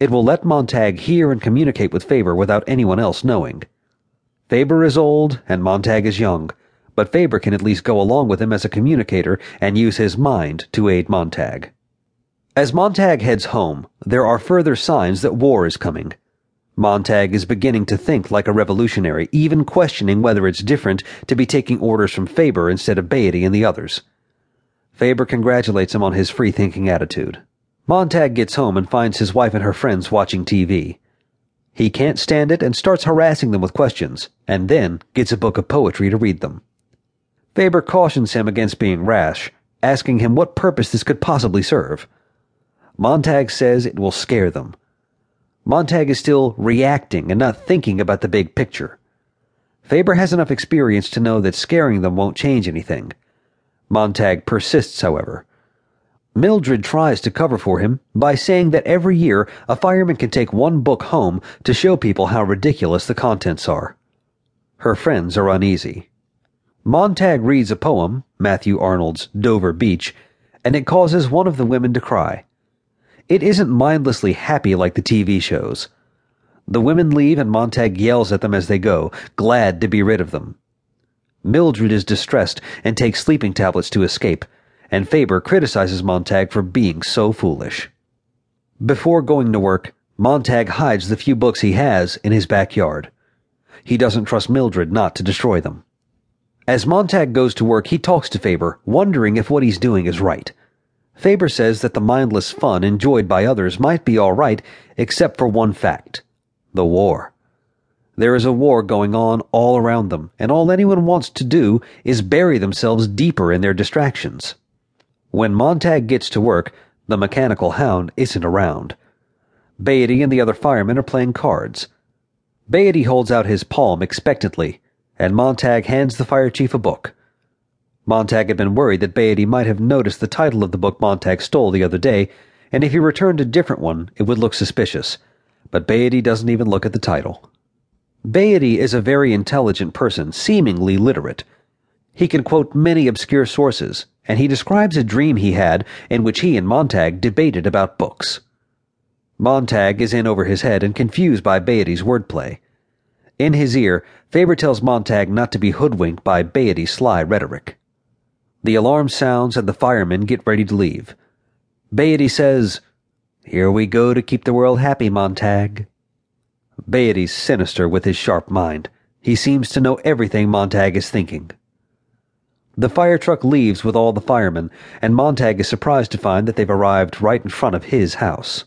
It will let Montag hear and communicate with Faber without anyone else knowing. Faber is old and Montag is young, but Faber can at least go along with him as a communicator and use his mind to aid Montag. As Montag heads home, there are further signs that war is coming. Montag is beginning to think like a revolutionary, even questioning whether it's different to be taking orders from Faber instead of Beatty and the others. Faber congratulates him on his free thinking attitude. Montag gets home and finds his wife and her friends watching TV. He can't stand it and starts harassing them with questions, and then gets a book of poetry to read them. Faber cautions him against being rash, asking him what purpose this could possibly serve. Montag says it will scare them. Montag is still reacting and not thinking about the big picture. Faber has enough experience to know that scaring them won't change anything. Montag persists, however. Mildred tries to cover for him by saying that every year a fireman can take one book home to show people how ridiculous the contents are. Her friends are uneasy. Montag reads a poem, Matthew Arnold's Dover Beach, and it causes one of the women to cry. It isn't mindlessly happy like the TV shows. The women leave and Montag yells at them as they go, glad to be rid of them. Mildred is distressed and takes sleeping tablets to escape and Faber criticizes Montag for being so foolish. Before going to work, Montag hides the few books he has in his backyard. He doesn't trust Mildred not to destroy them. As Montag goes to work, he talks to Faber, wondering if what he's doing is right. Faber says that the mindless fun enjoyed by others might be all right, except for one fact the war. There is a war going on all around them, and all anyone wants to do is bury themselves deeper in their distractions. When Montag gets to work, the mechanical hound isn't around. Beatty and the other firemen are playing cards. Beatty holds out his palm expectantly, and Montag hands the fire chief a book. Montag had been worried that Beatty might have noticed the title of the book Montag stole the other day, and if he returned a different one, it would look suspicious. But Beatty doesn't even look at the title. Beatty is a very intelligent person, seemingly literate. He can quote many obscure sources, and he describes a dream he had in which he and Montag debated about books. Montag is in over his head and confused by Beatty's wordplay. In his ear, Faber tells Montag not to be hoodwinked by Beatty's sly rhetoric. The alarm sounds and the firemen get ready to leave. Beatty says, Here we go to keep the world happy, Montag. Beatty's sinister with his sharp mind. He seems to know everything Montag is thinking. The fire truck leaves with all the firemen, and Montag is surprised to find that they've arrived right in front of his house.